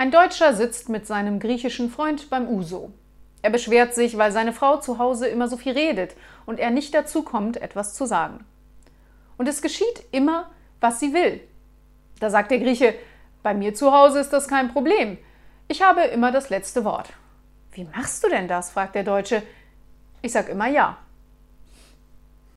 Ein Deutscher sitzt mit seinem griechischen Freund beim Uso. Er beschwert sich, weil seine Frau zu Hause immer so viel redet und er nicht dazu kommt, etwas zu sagen. Und es geschieht immer, was sie will. Da sagt der Grieche, bei mir zu Hause ist das kein Problem. Ich habe immer das letzte Wort. Wie machst du denn das? fragt der Deutsche. Ich sag immer ja.